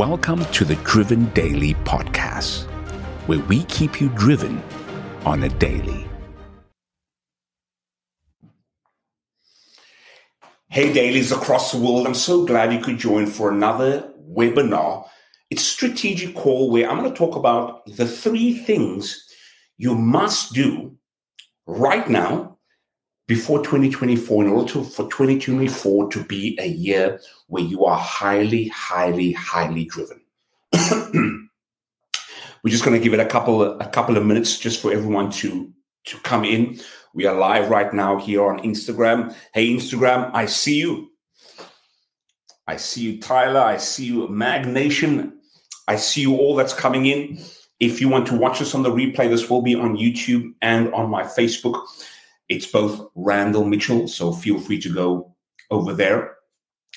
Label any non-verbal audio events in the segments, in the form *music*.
Welcome to the Driven Daily Podcast, where we keep you driven on a daily. Hey, dailies across the world. I'm so glad you could join for another webinar. It's strategic call where I'm going to talk about the three things you must do right now before 2024 in order to, for 2024 to be a year where you are highly, highly, highly driven. *clears throat* We're just going to give it a couple a couple of minutes just for everyone to to come in. We are live right now here on Instagram. Hey Instagram, I see you. I see you, Tyler. I see you, Mag Nation. I see you all that's coming in. If you want to watch us on the replay, this will be on YouTube and on my Facebook. It's both Randall Mitchell, so feel free to go over there.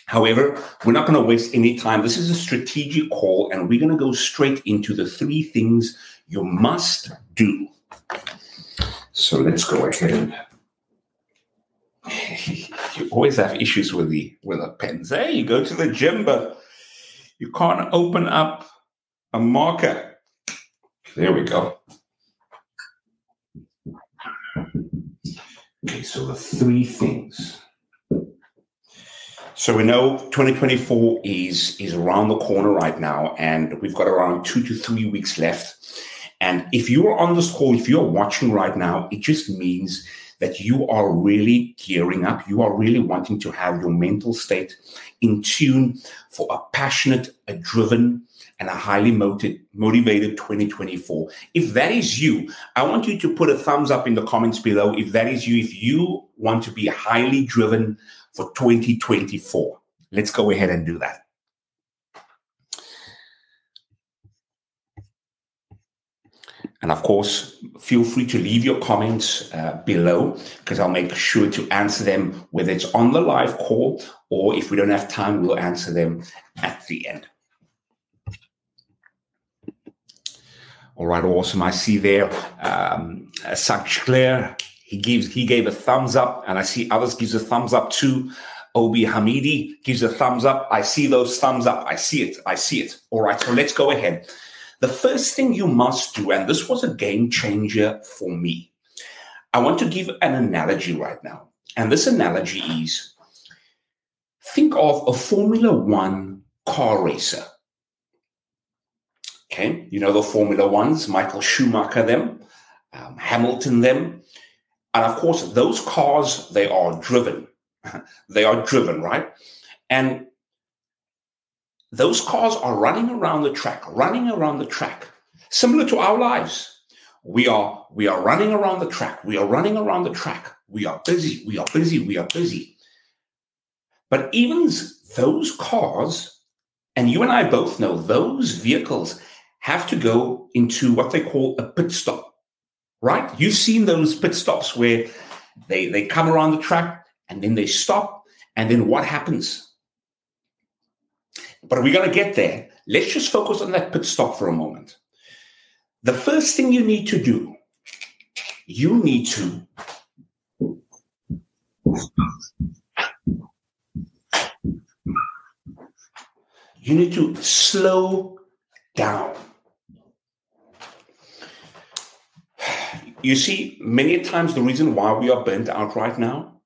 However, we're not going to waste any time. This is a strategic call, and we're going to go straight into the three things you must do. So let's go ahead. *laughs* you always have issues with the with the pens. Hey, you go to the gym, but you can't open up a marker. There we go. Okay, so the three things. So we know 2024 is is around the corner right now, and we've got around two to three weeks left. And if you are on this call, if you're watching right now, it just means that you are really gearing up. You are really wanting to have your mental state in tune for a passionate, a driven, and a highly motivated, motivated 2024. If that is you, I want you to put a thumbs up in the comments below. If that is you, if you want to be highly driven for 2024, let's go ahead and do that. And of course, feel free to leave your comments uh, below because I'll make sure to answer them, whether it's on the live call or if we don't have time, we'll answer them at the end. All right, awesome. I see there um, Claire. He gives he gave a thumbs up, and I see others gives a thumbs up too. Obi Hamidi gives a thumbs up. I see those thumbs up. I see it. I see it. All right, so let's go ahead. The first thing you must do, and this was a game changer for me, I want to give an analogy right now. And this analogy is think of a Formula One car racer. Okay, you know the Formula Ones, Michael Schumacher, them, um, Hamilton, them. And of course, those cars, they are driven. *laughs* they are driven, right? And those cars are running around the track, running around the track, similar to our lives. We are we are running around the track. We are running around the track. We are busy. We are busy. We are busy. But even those cars, and you and I both know those vehicles have to go into what they call a pit stop, right? You've seen those pit stops where they, they come around the track and then they stop. And then what happens? But we're going to get there. Let's just focus on that pit stop for a moment. The first thing you need to do, you need to you need to slow down. You see, many times the reason why we are burnt out right now,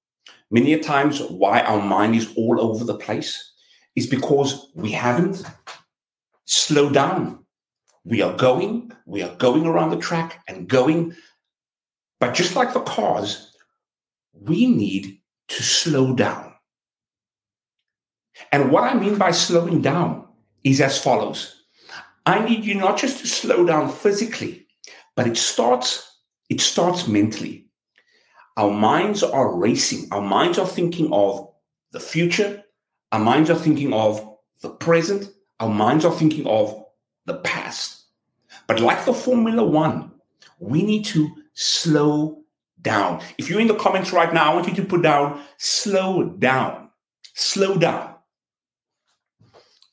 many times why our mind is all over the place, is because we haven't slowed down. We are going, we are going around the track and going. But just like the cars, we need to slow down. And what I mean by slowing down is as follows I need you not just to slow down physically, but it starts, it starts mentally. Our minds are racing. Our minds are thinking of the future, our minds are thinking of the present, our minds are thinking of the past. But like the Formula One, we need to slow down. If you're in the comments right now, I want you to put down slow down. Slow down.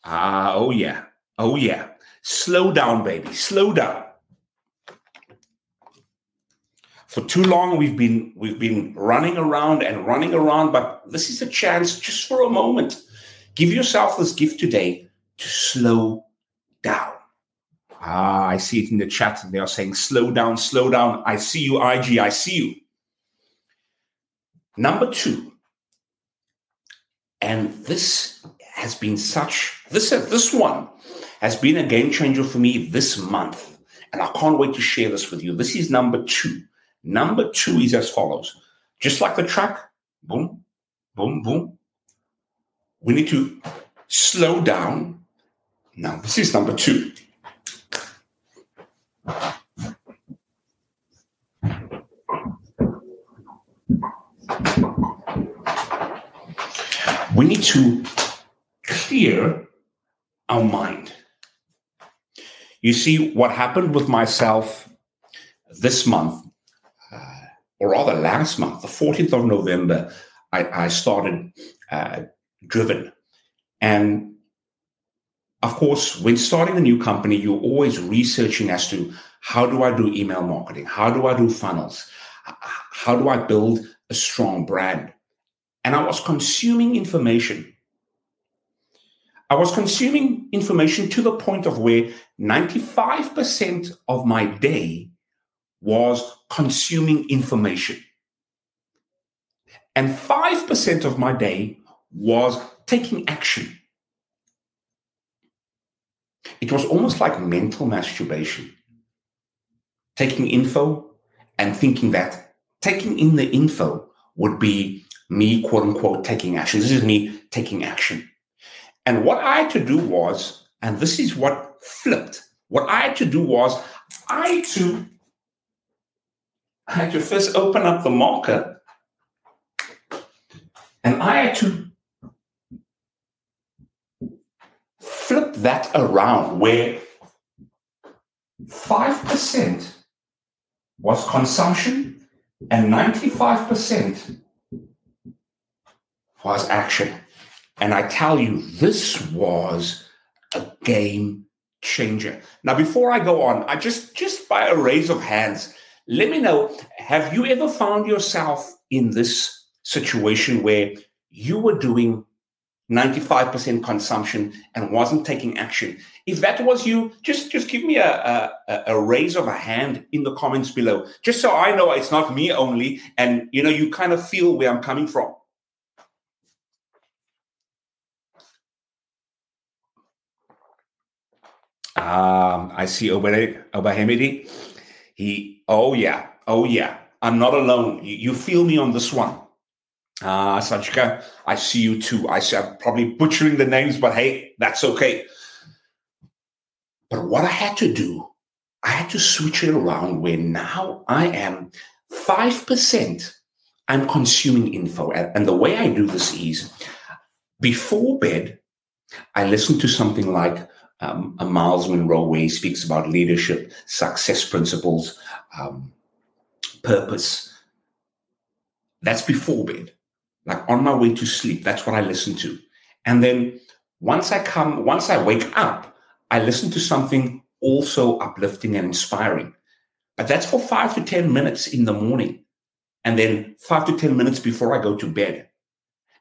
Ah, oh yeah. Oh yeah. Slow down, baby. Slow down. For too long we've been we've been running around and running around, but this is a chance just for a moment Give yourself this gift today to slow down. Ah, I see it in the chat. They are saying, slow down, slow down. I see you, IG, I see you. Number two, and this has been such, this, this one has been a game changer for me this month. And I can't wait to share this with you. This is number two. Number two is as follows. Just like the track, boom, boom, boom. We need to slow down. Now, this is number two. We need to clear our mind. You see, what happened with myself this month, uh, or rather last month, the 14th of November, I, I started uh, Driven. And of course, when starting a new company, you're always researching as to how do I do email marketing? How do I do funnels? How do I build a strong brand? And I was consuming information. I was consuming information to the point of where 95% of my day was consuming information. And 5% of my day was taking action. It was almost like mental masturbation. Taking info and thinking that taking in the info would be me, quote unquote, taking action. This is me taking action. And what I had to do was, and this is what flipped, what I had to do was, I had to, I had to first open up the marker and I had to that around where 5% was consumption and 95% was action. And I tell you, this was a game changer. Now, before I go on, I just just by a raise of hands, let me know: Have you ever found yourself in this situation where you were doing 95% consumption and wasn't taking action. If that was you, just just give me a, a, a raise of a hand in the comments below, just so I know it's not me only, and you know you kind of feel where I'm coming from. Um, I see Obahemidi. He, oh yeah, oh yeah. I'm not alone. You, you feel me on this one. Uh, Sanchika, I see you too. I see, I'm probably butchering the names, but hey, that's okay. But what I had to do, I had to switch it around where now I am 5%. I'm consuming info. And the way I do this is before bed, I listen to something like um, a Myles Munroe where he speaks about leadership, success principles, um, purpose. That's before bed like on my way to sleep. That's what I listen to. And then once I come, once I wake up, I listen to something also uplifting and inspiring. But that's for five to 10 minutes in the morning. And then five to 10 minutes before I go to bed.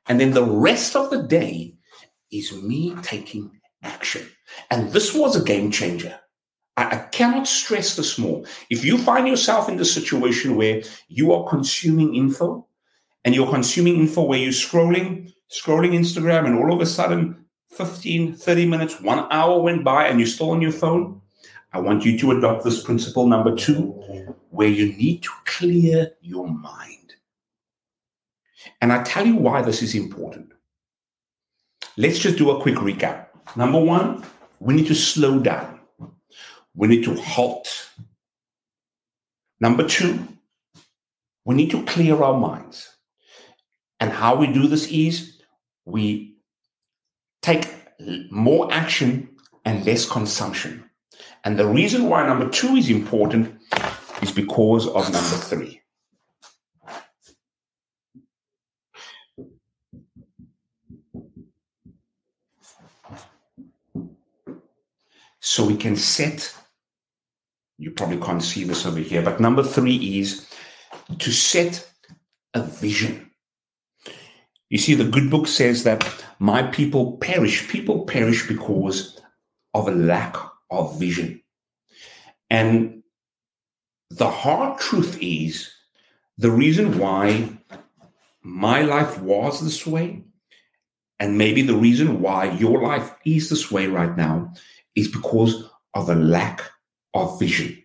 And then the rest of the day is me taking action. And this was a game changer. I, I cannot stress this more. If you find yourself in the situation where you are consuming info, and you're consuming info where you're scrolling, scrolling Instagram, and all of a sudden 15, 30 minutes, one hour went by and you're still on your phone, I want you to adopt this principle number two, where you need to clear your mind. And I tell you why this is important. Let's just do a quick recap. Number one, we need to slow down. We need to halt. Number two, we need to clear our minds. And how we do this is we take more action and less consumption. And the reason why number two is important is because of number three. So we can set, you probably can't see this over here, but number three is to set a vision. You see, the good book says that my people perish. People perish because of a lack of vision. And the hard truth is the reason why my life was this way, and maybe the reason why your life is this way right now, is because of a lack of vision.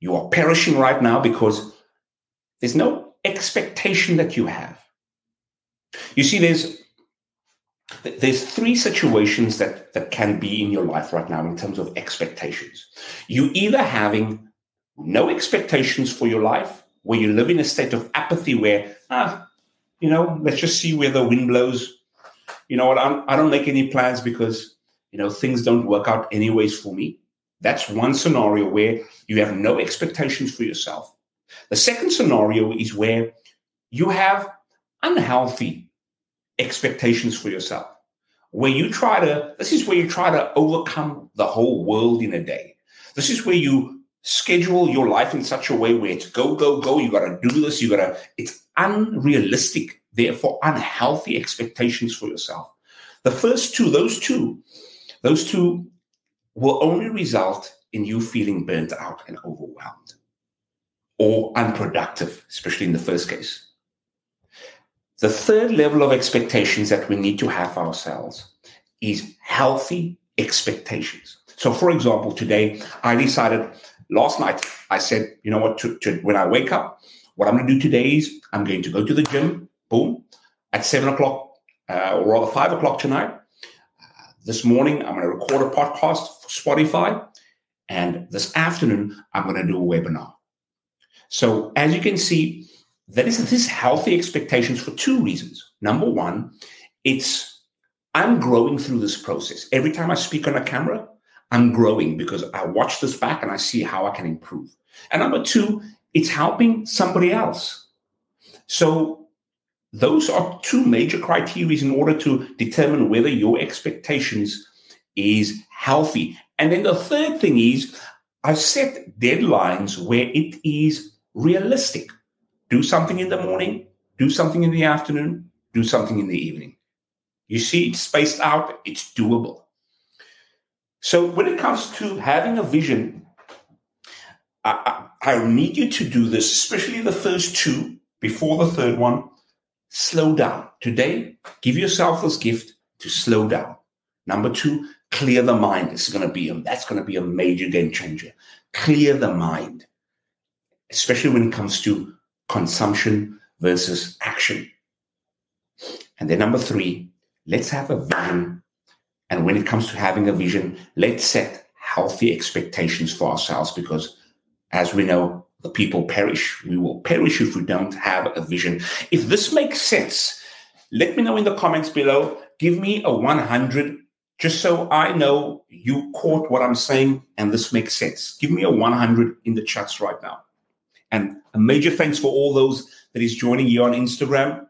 You are perishing right now because there's no expectation that you have. You see, there's there's three situations that, that can be in your life right now in terms of expectations. You either having no expectations for your life, where you live in a state of apathy where, ah, you know, let's just see where the wind blows. You know what, I'm, I don't make any plans because, you know, things don't work out anyways for me. That's one scenario where you have no expectations for yourself. The second scenario is where you have unhealthy expectations for yourself, where you try to, this is where you try to overcome the whole world in a day. This is where you schedule your life in such a way where it's go, go, go. You got to do this. You got to, it's unrealistic, therefore unhealthy expectations for yourself. The first two, those two, those two will only result in you feeling burnt out and overwhelmed or unproductive, especially in the first case. The third level of expectations that we need to have ourselves is healthy expectations. So, for example, today I decided last night, I said, you know what, to, to, when I wake up, what I'm going to do today is I'm going to go to the gym, boom, at seven o'clock, uh, or rather five o'clock tonight. Uh, this morning, I'm going to record a podcast for Spotify. And this afternoon, I'm going to do a webinar. So, as you can see, that is this healthy expectations for two reasons. Number one, it's I'm growing through this process. Every time I speak on a camera, I'm growing because I watch this back and I see how I can improve. And number two, it's helping somebody else. So those are two major criteria in order to determine whether your expectations is healthy. And then the third thing is I set deadlines where it is realistic. Do something in the morning, do something in the afternoon, do something in the evening. You see, it's spaced out, it's doable. So when it comes to having a vision, I, I, I need you to do this, especially the first two before the third one. Slow down. Today, give yourself this gift to slow down. Number two, clear the mind. This is going to be a, that's going to be a major game changer. Clear the mind, especially when it comes to consumption versus action. And then number three, let's have a vision and when it comes to having a vision, let's set healthy expectations for ourselves because, as we know, the people perish. We will perish if we don't have a vision. If this makes sense, let me know in the comments below. Give me a 100 just so I know you caught what I'm saying and this makes sense. Give me a 100 in the chats right now. And a major thanks for all those that is joining you on Instagram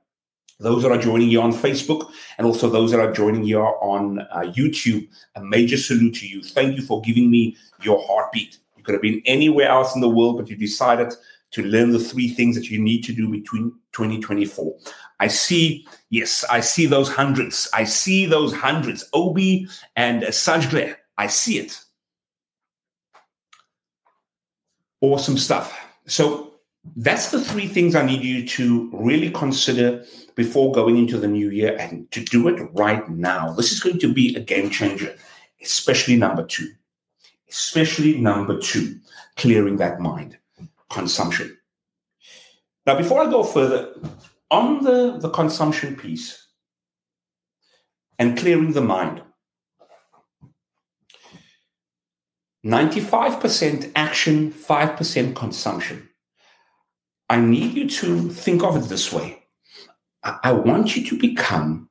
those that are joining you on Facebook and also those that are joining you on uh, YouTube, a major salute to you. Thank you for giving me your heartbeat. You could have been anywhere else in the world, but you decided to learn the three things that you need to do between 2024. I see, yes, I see those hundreds. I see those hundreds. Obi and Sajgle, I see it. Awesome stuff. So that's the three things I need you to really consider before going into the new year and to do it right now. This is going to be a game changer, especially number two. Especially number two, clearing that mind, consumption. Now, before I go further, on the, the consumption piece and clearing the mind, 95% action, 5% consumption. I need you to think of it this way I want you to become,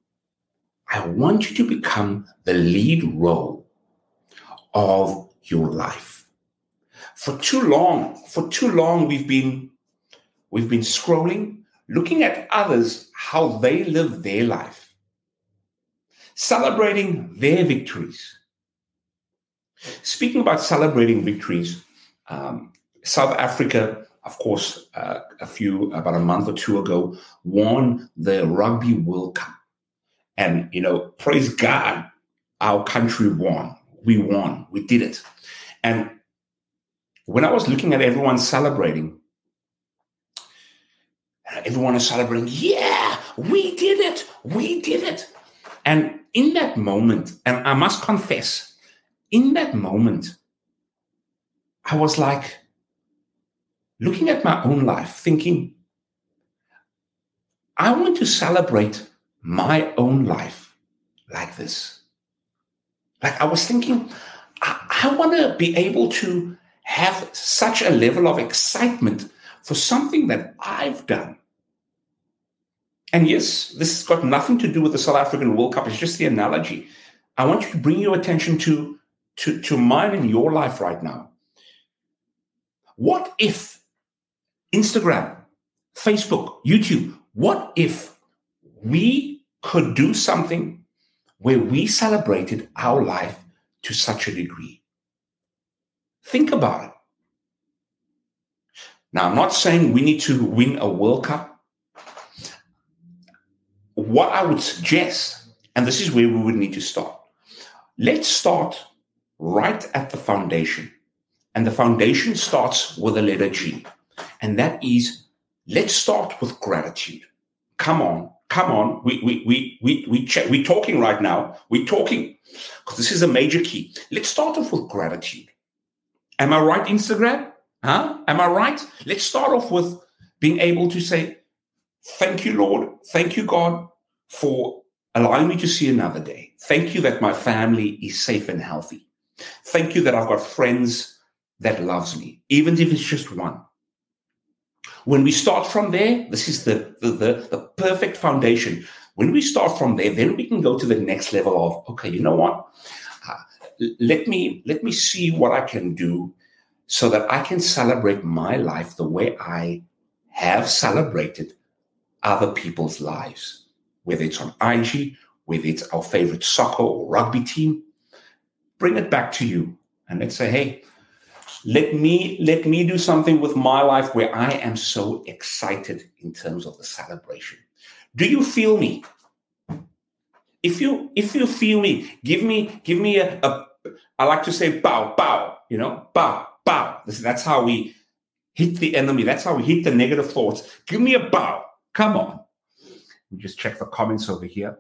I want you to become the lead role of your life. For too long, for too long, we've been we've been scrolling, looking at others, how they live their life, celebrating their victories. Speaking about celebrating victories, um, South Africa of course, uh, a few about a month or two ago, won the Rugby World Cup, and you know, praise God, our country won. we won. We did it. And when I was looking at everyone celebrating, everyone is celebrating, yeah, we did it. We did it. And in that moment, and I must confess, in that moment, I was like looking at my own life, thinking, I want to celebrate my own life like this. Like I was thinking, I, I want to be able to have such a level of excitement for something that I've done. And yes, this has got nothing to do with the South African World Cup. It's just the analogy. I want you to bring your attention to, to, to mine in your life right now. What if Instagram, Facebook, YouTube, what if we could do something where we celebrated our life to such a degree? Think about it. Now, I'm not saying we need to win a World Cup. What I would suggest, and this is where we would need to start, let's start right at the foundation. And the foundation starts with the letter G. And that is let's start with gratitude. Come on, come on. We we we we we check, we're talking right now. We're talking because this is a major key. Let's start off with gratitude. Am I right, Instagram? Huh? Am I right? Let's start off with being able to say, Thank you, Lord. Thank you, God, for allowing me to see another day. Thank you that my family is safe and healthy. Thank you that I've got friends that loves me, even if it's just one. When we start from there, this is the, the, the, the perfect foundation. When we start from there, then we can go to the next level of, okay, you know what? Uh, let me let me see what I can do so that I can celebrate my life the way I have celebrated other people's lives, whether it's on IG, whether it's our favorite soccer or rugby team. Bring it back to you and let's say, hey, let me let me do something with my life where I am so excited in terms of the celebration. Do you feel me? if you if you feel me, give me give me a, a I like to say bow bow, you know, bow bow. That's how we hit the enemy. That's how we hit the negative thoughts. Give me a bow. Come on. We just check the comments over here.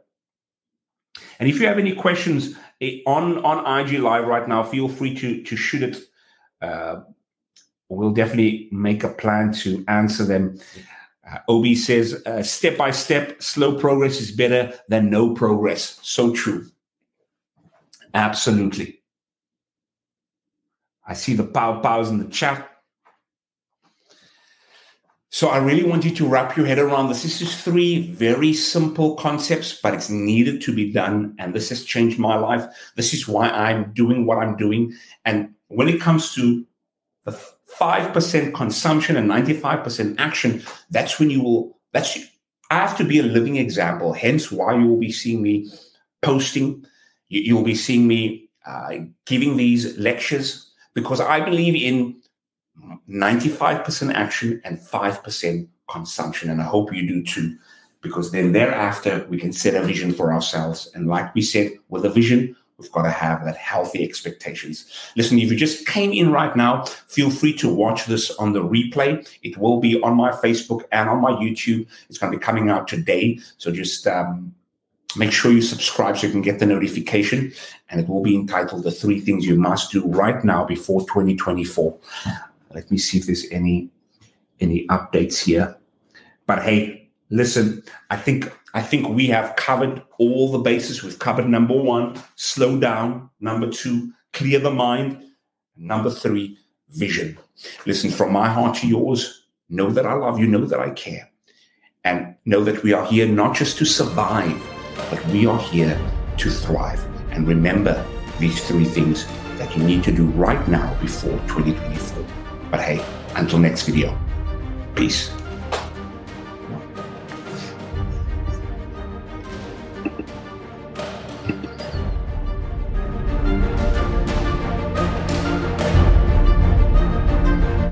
And if you have any questions eh, on on IG Live right now, feel free to to shoot it. Uh, we'll definitely make a plan to answer them uh, Obi says, uh, step by step, slow progress is better than no progress. So true. Absolutely. I see the pow pows in the chat. So I really want you to wrap your head around this. This is three very simple concepts, but it's needed to be done. And this has changed my life. This is why I'm doing what I'm doing. And when it comes to the 5% consumption and 95% action, that's when you will, that's, I have to be a living example. Hence why you will be seeing me posting. You, will be seeing me uh, giving these lectures because I believe in 95% action and 5% consumption. And I hope you do too, because then thereafter we can set a vision for ourselves. And like we said, with a vision, We've got to have that healthy expectations. Listen, if you just came in right now, feel free to watch this on the replay. It will be on my Facebook and on my YouTube. It's going to be coming out today. So just um, make sure you subscribe so you can get the notification. And it will be entitled The Three Things You Must Do Right Now Before 2024. Let me see if there's any any updates here. But hey, listen, I think I think we have covered all the bases. We've covered number one, slow down. Number two, clear the mind. Number three, vision. Listen, from my heart to yours, know that I love you, know that I care. And know that we are here not just to survive, but we are here to thrive. And remember these three things that you need to do right now before 2024. But hey, until next video, peace.